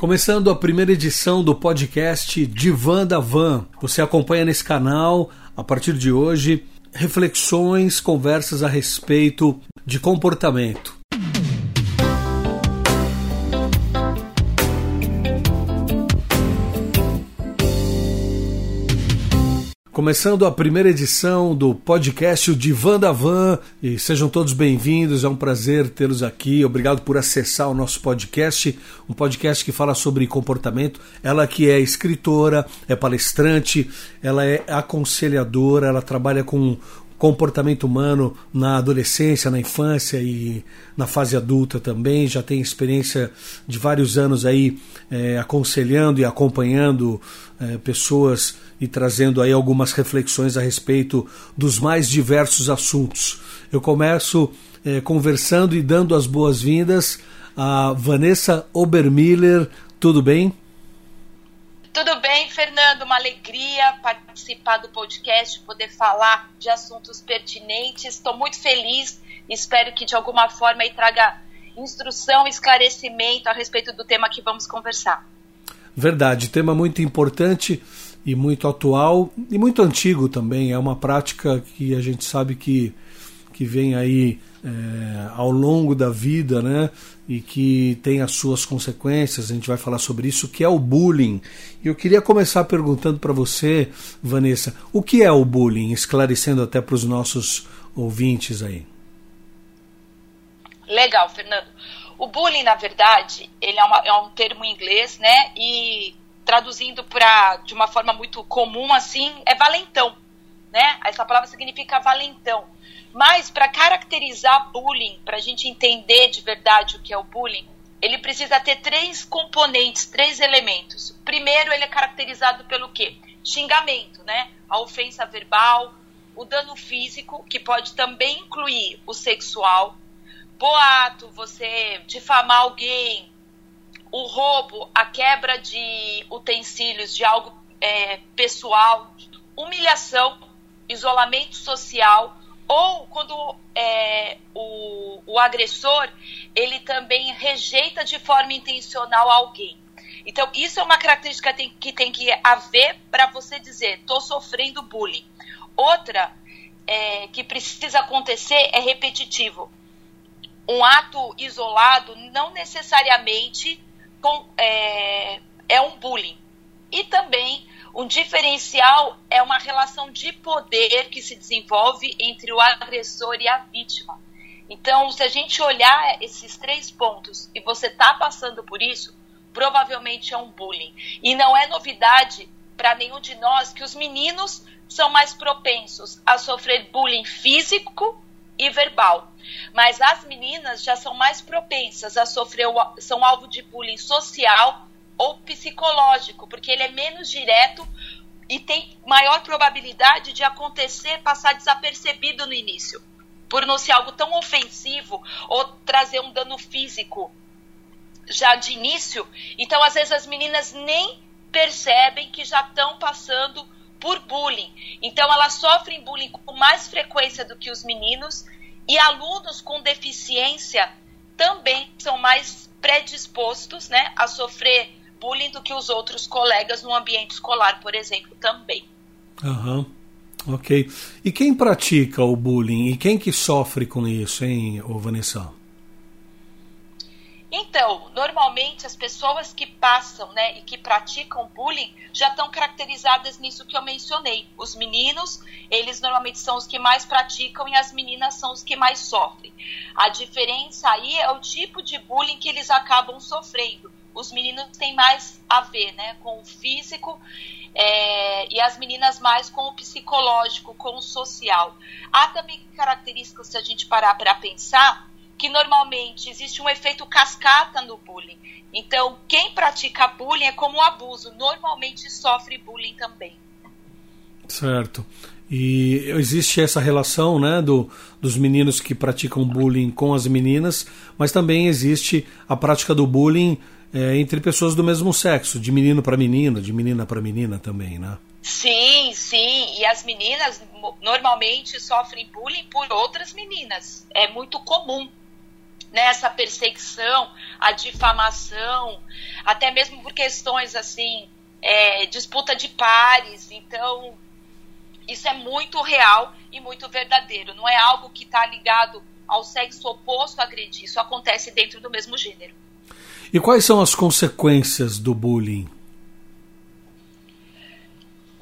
Começando a primeira edição do podcast Divan da Van. Você acompanha nesse canal, a partir de hoje, reflexões, conversas a respeito de comportamento. Começando a primeira edição do podcast Divan da Van e sejam todos bem-vindos, é um prazer tê-los aqui. Obrigado por acessar o nosso podcast, um podcast que fala sobre comportamento. Ela que é escritora, é palestrante, ela é aconselhadora, ela trabalha com comportamento humano na adolescência, na infância e na fase adulta também. Já tem experiência de vários anos aí é, aconselhando e acompanhando é, pessoas e trazendo aí algumas reflexões a respeito dos mais diversos assuntos. Eu começo é, conversando e dando as boas-vindas a Vanessa Obermiller. Tudo bem? Tudo bem, Fernando? Uma alegria participar do podcast, poder falar de assuntos pertinentes. Estou muito feliz. Espero que de alguma forma traga instrução, esclarecimento a respeito do tema que vamos conversar. Verdade, tema muito importante e muito atual e muito antigo também. É uma prática que a gente sabe que, que vem aí é, ao longo da vida, né? E que tem as suas consequências. A gente vai falar sobre isso, que é o bullying. E eu queria começar perguntando para você, Vanessa, o que é o bullying, esclarecendo até para os nossos ouvintes aí. Legal, Fernando. O bullying, na verdade, ele é, uma, é um termo em inglês, né? E traduzindo para de uma forma muito comum assim, é valentão, né? Essa palavra significa valentão. Mas para caracterizar bullying, para a gente entender de verdade o que é o bullying, ele precisa ter três componentes, três elementos. Primeiro, ele é caracterizado pelo quê? Xingamento, né? A ofensa verbal, o dano físico, que pode também incluir o sexual, boato, você difamar alguém, o roubo, a quebra de utensílios de algo é, pessoal, humilhação, isolamento social, ou quando é, o, o agressor ele também rejeita de forma intencional alguém. Então, isso é uma característica que tem que, tem que haver para você dizer, estou sofrendo bullying. Outra é, que precisa acontecer é repetitivo. Um ato isolado não necessariamente com, é, é um bullying. E também um diferencial é uma relação de poder que se desenvolve entre o agressor e a vítima. Então, se a gente olhar esses três pontos e você está passando por isso, provavelmente é um bullying. E não é novidade para nenhum de nós que os meninos são mais propensos a sofrer bullying físico e verbal. Mas as meninas já são mais propensas a sofrer, são alvo de bullying social ou psicológico, porque ele é menos direto e tem maior probabilidade de acontecer, passar desapercebido no início, por não ser algo tão ofensivo ou trazer um dano físico já de início. Então, às vezes, as meninas nem percebem que já estão passando por bullying. Então, elas sofrem bullying com mais frequência do que os meninos e alunos com deficiência também são mais predispostos né, a sofrer bullying do que os outros colegas no ambiente escolar, por exemplo, também. Aham. Uhum. Ok. E quem pratica o bullying? E quem que sofre com isso, hein, Vanessa? Então, normalmente as pessoas que passam né, e que praticam bullying já estão caracterizadas nisso que eu mencionei. Os meninos, eles normalmente são os que mais praticam e as meninas são os que mais sofrem. A diferença aí é o tipo de bullying que eles acabam sofrendo os meninos têm mais a ver né, com o físico é, e as meninas mais com o psicológico, com o social. Há também características, se a gente parar para pensar, que normalmente existe um efeito cascata no bullying. Então, quem pratica bullying é como um abuso, normalmente sofre bullying também. Certo. E existe essa relação né, do, dos meninos que praticam bullying com as meninas, mas também existe a prática do bullying é, entre pessoas do mesmo sexo, de menino para menino, de menina para menina também, né? Sim, sim. E as meninas normalmente sofrem bullying por outras meninas. É muito comum. nessa né, perseguição, a difamação, até mesmo por questões assim, é, disputa de pares. Então, isso é muito real e muito verdadeiro. Não é algo que está ligado ao sexo oposto agredir. Isso acontece dentro do mesmo gênero. E quais são as consequências do bullying?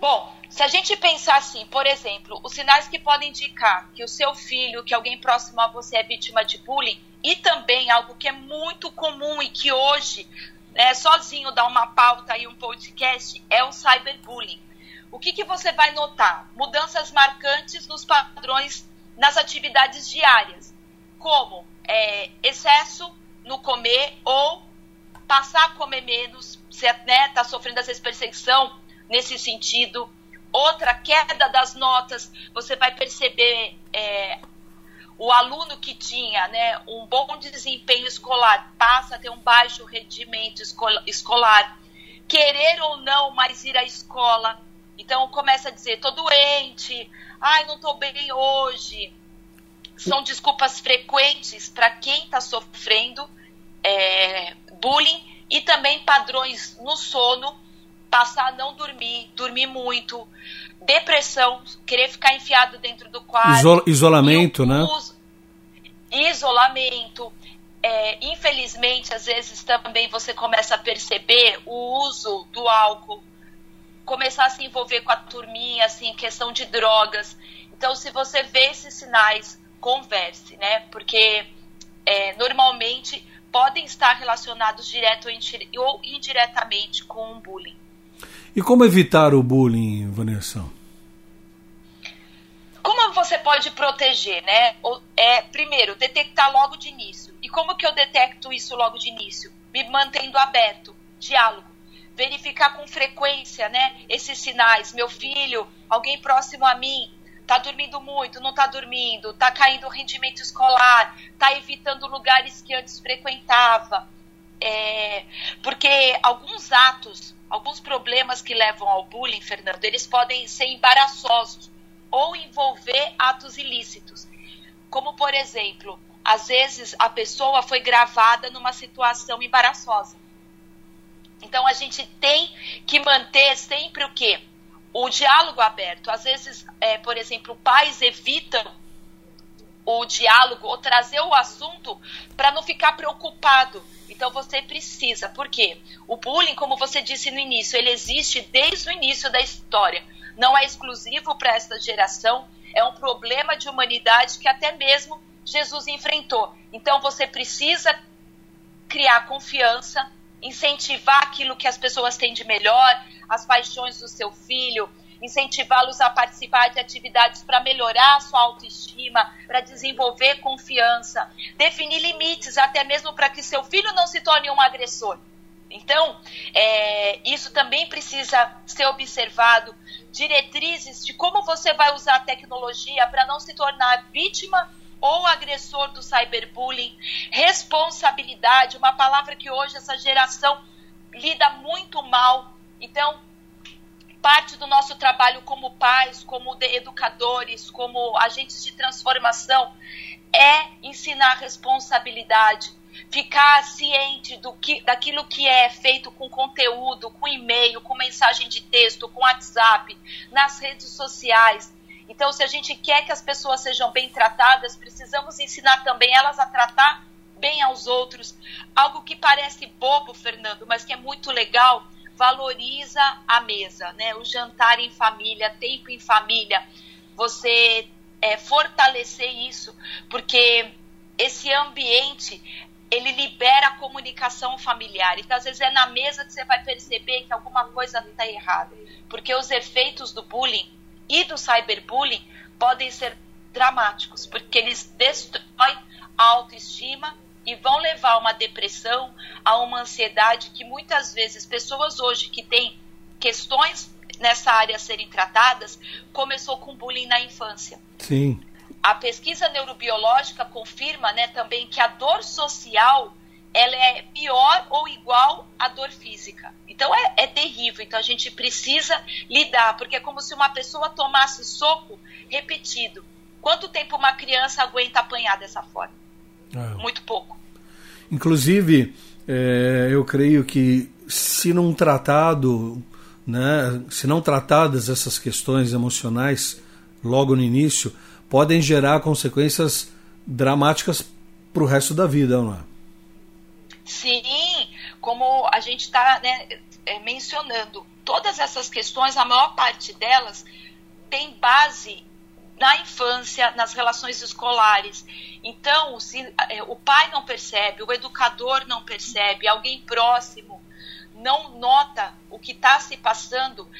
Bom, se a gente pensar assim, por exemplo, os sinais que podem indicar que o seu filho, que alguém próximo a você é vítima de bullying, e também algo que é muito comum e que hoje, né, sozinho dá uma pauta e um podcast, é o cyberbullying. O que, que você vai notar? Mudanças marcantes nos padrões nas atividades diárias, como é, excesso no comer ou passar a comer menos, está né, tá sofrendo vezes perseguição nesse sentido. Outra, queda das notas, você vai perceber é, o aluno que tinha né, um bom desempenho escolar passa a ter um baixo rendimento escolar, querer ou não mais ir à escola. Então começa a dizer, estou doente, ai, não estou bem hoje. São desculpas frequentes para quem está sofrendo é, bullying e também padrões no sono, passar a não dormir, dormir muito, depressão, querer ficar enfiado dentro do quarto. isolamento, né? Uso, isolamento. É, infelizmente, às vezes também você começa a perceber o uso do álcool, começar a se envolver com a turminha, assim, questão de drogas. Então, se você vê esses sinais, converse, né? Porque é, normalmente podem estar relacionados direto ou indiretamente com o bullying. E como evitar o bullying, Vanessa? Como você pode proteger, né? É, primeiro, detectar logo de início. E como que eu detecto isso logo de início? Me mantendo aberto, diálogo. Verificar com frequência, né? Esses sinais. Meu filho, alguém próximo a mim, tá dormindo muito, não tá dormindo, tá caindo o rendimento escolar, tá evitando lugares que antes frequentava. É, porque alguns atos alguns problemas que levam ao bullying, Fernando, eles podem ser embaraçosos ou envolver atos ilícitos. Como, por exemplo, às vezes a pessoa foi gravada numa situação embaraçosa. Então a gente tem que manter sempre o quê? O diálogo aberto. Às vezes, é, por exemplo, pais evitam o diálogo ou trazer o assunto para não ficar preocupado então você precisa, por quê? O bullying, como você disse no início, ele existe desde o início da história. Não é exclusivo para esta geração, é um problema de humanidade que até mesmo Jesus enfrentou. Então você precisa criar confiança, incentivar aquilo que as pessoas têm de melhor, as paixões do seu filho, incentivá-los a participar de atividades para melhorar a sua autoestima, para desenvolver confiança, definir limites, até mesmo para que seu filho não se torne um agressor. Então, é, isso também precisa ser observado. Diretrizes de como você vai usar a tecnologia para não se tornar vítima ou agressor do cyberbullying. Responsabilidade, uma palavra que hoje essa geração lida muito mal. Então, parte do nosso trabalho como pais, como educadores, como agentes de transformação é ensinar responsabilidade, ficar ciente do que, daquilo que é feito com conteúdo, com e-mail, com mensagem de texto, com WhatsApp, nas redes sociais. Então, se a gente quer que as pessoas sejam bem tratadas, precisamos ensinar também elas a tratar bem aos outros. Algo que parece bobo, Fernando, mas que é muito legal valoriza a mesa, né? O jantar em família, tempo em família. Você é, fortalecer isso, porque esse ambiente ele libera a comunicação familiar. Então, às vezes, é na mesa que você vai perceber que alguma coisa está errada. Porque os efeitos do bullying e do cyberbullying podem ser dramáticos, porque eles destroem a autoestima e vão levar a uma depressão, a uma ansiedade que muitas vezes pessoas hoje que têm questões nessa área a serem tratadas começou com bullying na infância. Sim. A pesquisa neurobiológica confirma, né, também que a dor social ela é pior ou igual à dor física. Então é, é terrível. Então a gente precisa lidar, porque é como se uma pessoa tomasse soco repetido. Quanto tempo uma criança aguenta apanhar dessa forma? É. Muito pouco. Inclusive, é, eu creio que se não tratado, né, se não tratadas essas questões emocionais logo no início, podem gerar consequências dramáticas para o resto da vida, não é? Sim, como a gente está né, é, mencionando, todas essas questões, a maior parte delas tem base na infância, nas relações escolares. Então, se é, o pai não percebe, o educador não percebe, alguém próximo não nota o que está se passando,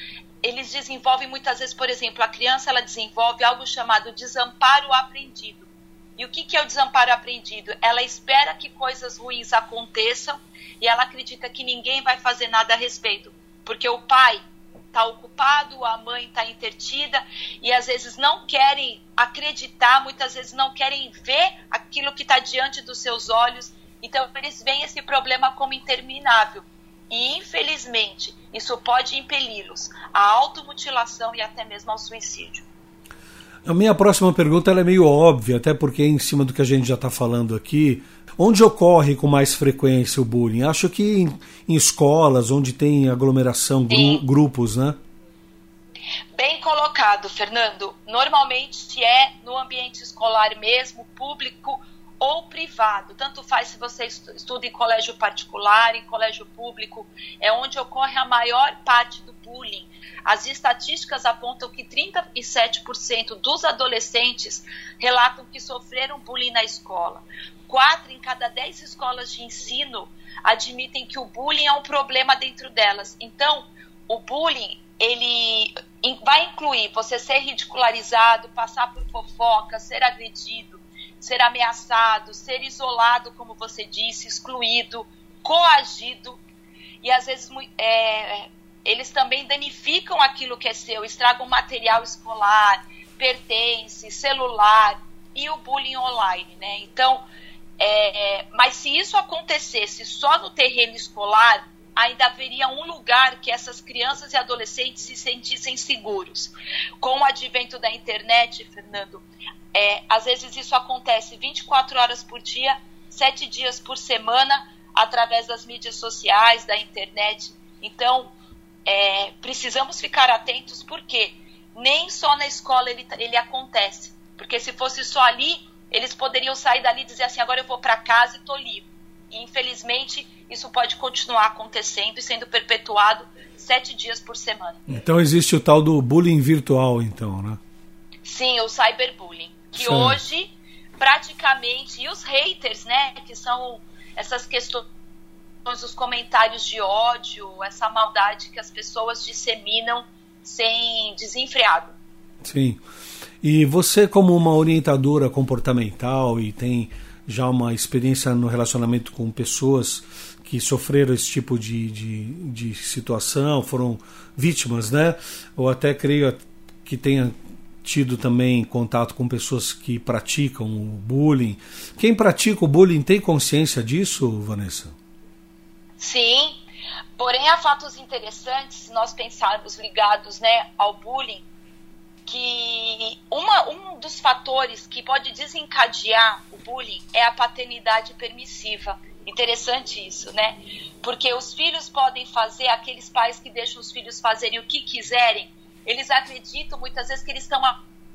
eles desenvolvem muitas vezes, por exemplo, a criança ela desenvolve algo chamado desamparo aprendido. E o que, que é o desamparo aprendido? Ela espera que coisas ruins aconteçam e ela acredita que ninguém vai fazer nada a respeito, porque o pai está ocupado, a mãe está intertida e às vezes não querem acreditar, muitas vezes não querem ver aquilo que está diante dos seus olhos. Então eles veem esse problema como interminável. E infelizmente isso pode impeli-los à automutilação e até mesmo ao suicídio. A minha próxima pergunta é meio óbvia, até porque é em cima do que a gente já está falando aqui. Onde ocorre com mais frequência o bullying? Acho que em, em escolas, onde tem aglomeração, gru, grupos, né? Bem colocado, Fernando. Normalmente é no ambiente escolar mesmo, público ou privado. Tanto faz se você estuda em colégio particular, em colégio público, é onde ocorre a maior parte do bullying. As estatísticas apontam que 37% dos adolescentes relatam que sofreram bullying na escola quatro em cada dez escolas de ensino admitem que o bullying é um problema dentro delas. Então, o bullying ele vai incluir você ser ridicularizado, passar por fofoca, ser agredido, ser ameaçado, ser isolado, como você disse, excluído, coagido e às vezes é, eles também danificam aquilo que é seu, estragam material escolar, pertence, celular e o bullying online, né? Então é, mas se isso acontecesse só no terreno escolar, ainda haveria um lugar que essas crianças e adolescentes se sentissem seguros. Com o advento da internet, Fernando, é, às vezes isso acontece 24 horas por dia, 7 dias por semana, através das mídias sociais, da internet. Então, é, precisamos ficar atentos, porque nem só na escola ele, ele acontece. Porque se fosse só ali, eles poderiam sair dali e dizer assim: agora eu vou para casa e estou livre. E infelizmente isso pode continuar acontecendo e sendo perpetuado sete dias por semana. Então existe o tal do bullying virtual, então, né? Sim, o cyberbullying, que hoje praticamente e os haters, né, que são essas questões, os comentários de ódio, essa maldade que as pessoas disseminam sem desenfreado. Sim. E você, como uma orientadora comportamental e tem já uma experiência no relacionamento com pessoas que sofreram esse tipo de, de, de situação, foram vítimas, né? Ou até creio que tenha tido também contato com pessoas que praticam o bullying. Quem pratica o bullying tem consciência disso, Vanessa? Sim, porém há fatos interessantes se nós pensarmos ligados né, ao bullying que uma, um dos fatores que pode desencadear o bullying é a paternidade permissiva. Interessante isso, né? Porque os filhos podem fazer, aqueles pais que deixam os filhos fazerem o que quiserem, eles acreditam muitas vezes que eles estão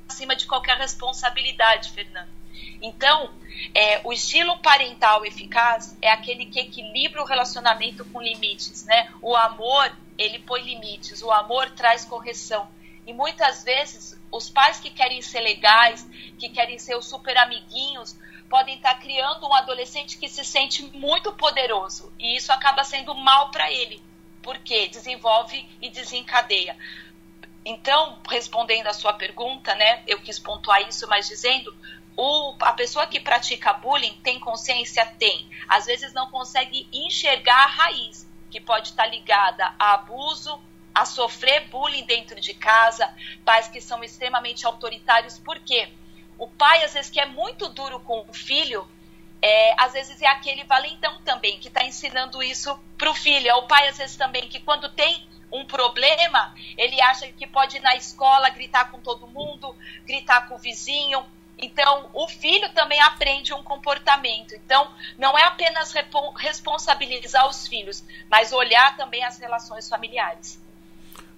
acima de qualquer responsabilidade, Fernando. Então, é, o estilo parental eficaz é aquele que equilibra o relacionamento com limites, né? O amor, ele põe limites, o amor traz correção. E muitas vezes os pais que querem ser legais, que querem ser os super amiguinhos, podem estar criando um adolescente que se sente muito poderoso. E isso acaba sendo mal para ele, porque desenvolve e desencadeia. Então, respondendo a sua pergunta, né, eu quis pontuar isso, mas dizendo, o, a pessoa que pratica bullying tem consciência? Tem. Às vezes não consegue enxergar a raiz, que pode estar ligada a abuso, a sofrer bullying dentro de casa, pais que são extremamente autoritários, por quê? O pai, às vezes, que é muito duro com o filho, é, às vezes é aquele valentão também, que está ensinando isso para o filho. É o pai, às vezes, também, que quando tem um problema, ele acha que pode ir na escola gritar com todo mundo, gritar com o vizinho, Então, o filho também aprende um comportamento. Então, não é apenas responsabilizar os filhos, mas olhar também as relações familiares.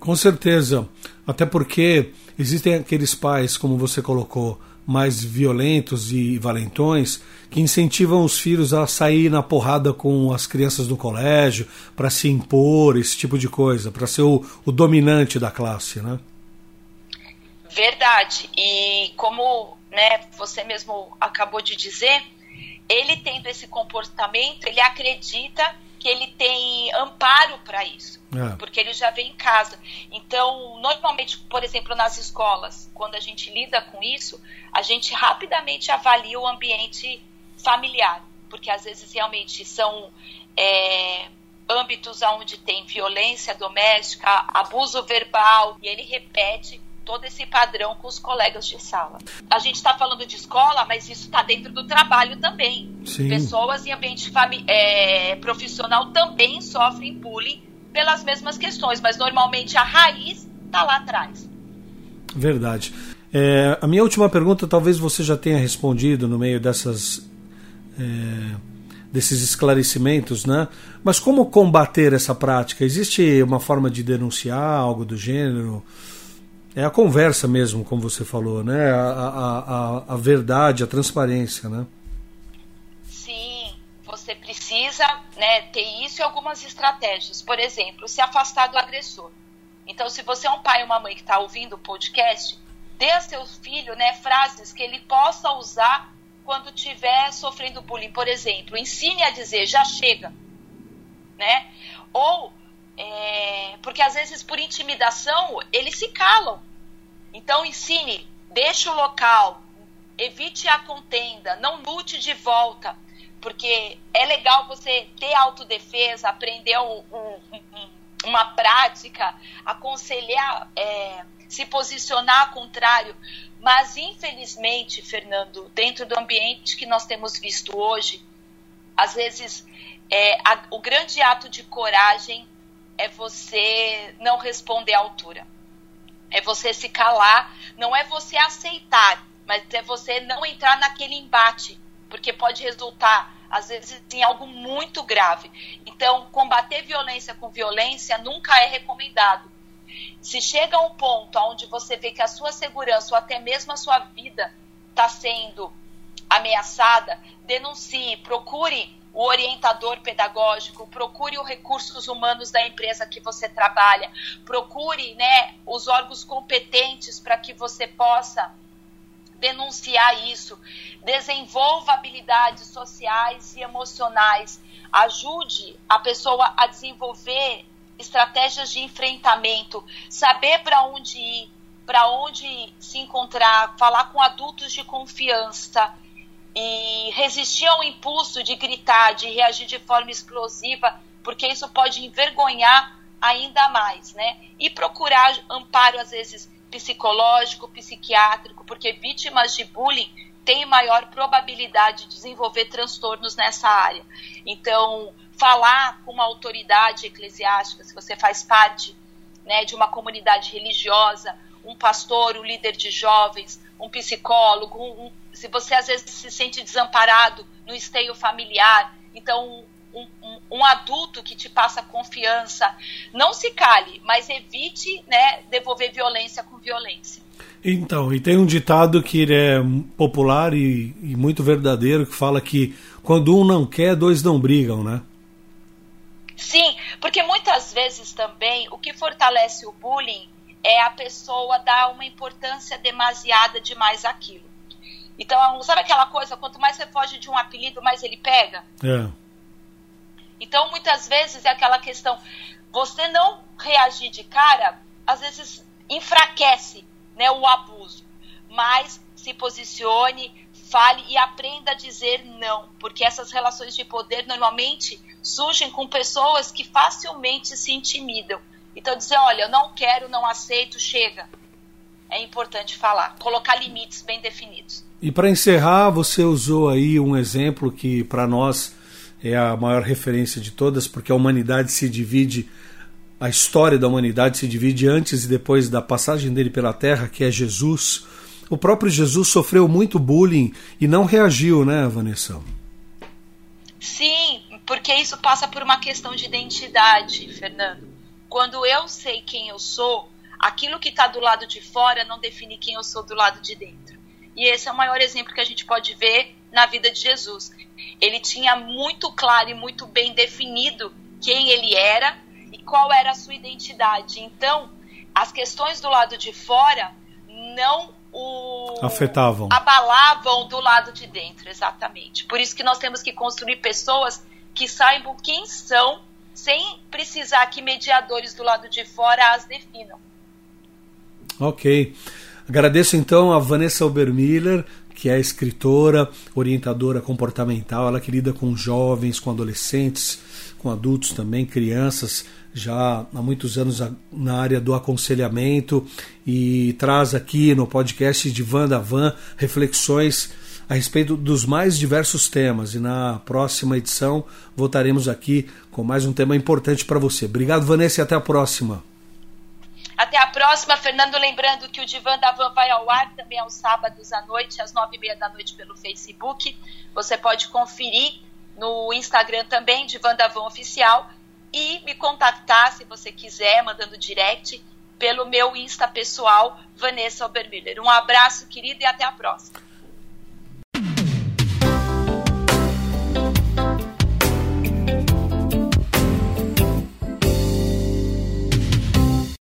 Com certeza. Até porque existem aqueles pais, como você colocou, mais violentos e valentões, que incentivam os filhos a sair na porrada com as crianças do colégio, para se impor, esse tipo de coisa, para ser o, o dominante da classe, né? Verdade. E como né, você mesmo acabou de dizer, ele tendo esse comportamento, ele acredita que ele tem amparo para isso, é. porque ele já vem em casa. Então, normalmente, por exemplo, nas escolas, quando a gente lida com isso, a gente rapidamente avalia o ambiente familiar, porque às vezes realmente são é, âmbitos onde tem violência doméstica, abuso verbal, e ele repete todo esse padrão com os colegas de sala. A gente está falando de escola, mas isso está dentro do trabalho também. Sim. Pessoas em ambiente é, profissional também sofrem bullying pelas mesmas questões, mas normalmente a raiz está lá atrás. Verdade. É, a minha última pergunta, talvez você já tenha respondido no meio dessas. É, desses esclarecimentos, né? Mas como combater essa prática? Existe uma forma de denunciar algo do gênero? É a conversa mesmo, como você falou, né? A, a, a, a verdade, a transparência, né? Sim, você precisa né, ter isso e algumas estratégias. Por exemplo, se afastar do agressor. Então, se você é um pai ou uma mãe que está ouvindo o podcast, dê a seu filho né, frases que ele possa usar quando estiver sofrendo bullying. Por exemplo, ensine a dizer já chega. Né? Ou é, porque às vezes por intimidação eles se calam. Então ensine, deixe o local, evite a contenda, não lute de volta, porque é legal você ter autodefesa, aprender um, um, um, uma prática, aconselhar, é, se posicionar ao contrário. Mas infelizmente, Fernando, dentro do ambiente que nós temos visto hoje, às vezes é, a, o grande ato de coragem é você não responder à altura. É você se calar, não é você aceitar, mas é você não entrar naquele embate, porque pode resultar, às vezes, em algo muito grave. Então, combater violência com violência nunca é recomendado. Se chega a um ponto onde você vê que a sua segurança ou até mesmo a sua vida está sendo ameaçada, denuncie, procure o orientador pedagógico, procure os recursos humanos da empresa que você trabalha, procure né, os órgãos competentes para que você possa denunciar isso, desenvolva habilidades sociais e emocionais, ajude a pessoa a desenvolver estratégias de enfrentamento, saber para onde ir, para onde se encontrar, falar com adultos de confiança, e resistir ao impulso de gritar, de reagir de forma explosiva, porque isso pode envergonhar ainda mais, né? E procurar amparo, às vezes, psicológico, psiquiátrico, porque vítimas de bullying têm maior probabilidade de desenvolver transtornos nessa área. Então, falar com uma autoridade eclesiástica, se você faz parte né, de uma comunidade religiosa, um pastor, um líder de jovens, um psicólogo, um, se você às vezes se sente desamparado no esteio familiar, então um, um, um, adulto que te passa confiança, não se cale, mas evite né, devolver violência com violência. Então, e tem um ditado que é popular e, e muito verdadeiro que fala que quando um não quer, dois não brigam, né? Sim, porque muitas vezes também o que fortalece o bullying é a pessoa dar uma importância demasiada demais àquilo. Então, sabe aquela coisa, quanto mais você foge de um apelido, mais ele pega? É. Então, muitas vezes é aquela questão, você não reagir de cara, às vezes enfraquece né, o abuso. Mas se posicione, fale e aprenda a dizer não, porque essas relações de poder normalmente surgem com pessoas que facilmente se intimidam. Então, dizer, olha, eu não quero, não aceito, chega. É importante falar, colocar limites bem definidos. E para encerrar, você usou aí um exemplo que para nós é a maior referência de todas, porque a humanidade se divide, a história da humanidade se divide antes e depois da passagem dele pela Terra, que é Jesus. o próprio Jesus sofreu muito bullying e não reagiu, né, Vanessa? Sim, porque isso passa por uma questão de identidade, Fernando. Quando eu sei quem eu sou, aquilo que está do lado de fora não define quem eu sou do lado de dentro. E esse é o maior exemplo que a gente pode ver na vida de Jesus. Ele tinha muito claro e muito bem definido quem ele era e qual era a sua identidade. Então, as questões do lado de fora não o afetavam, abalavam do lado de dentro, exatamente. Por isso que nós temos que construir pessoas que saibam quem são, sem precisar que mediadores do lado de fora as definam. Ok. Agradeço então a Vanessa Obermiller, que é escritora, orientadora comportamental, ela que lida com jovens, com adolescentes, com adultos também, crianças, já há muitos anos na área do aconselhamento e traz aqui no podcast de Van da Van reflexões a respeito dos mais diversos temas. E na próxima edição voltaremos aqui com mais um tema importante para você. Obrigado, Vanessa, e até a próxima. Até a próxima, Fernando. Lembrando que o Divan da Van vai ao ar também aos sábados à noite, às nove e meia da noite, pelo Facebook. Você pode conferir no Instagram também, Divan da Van Oficial, e me contactar, se você quiser, mandando direct pelo meu Insta pessoal, Vanessa Obermiller. Um abraço, querido, e até a próxima.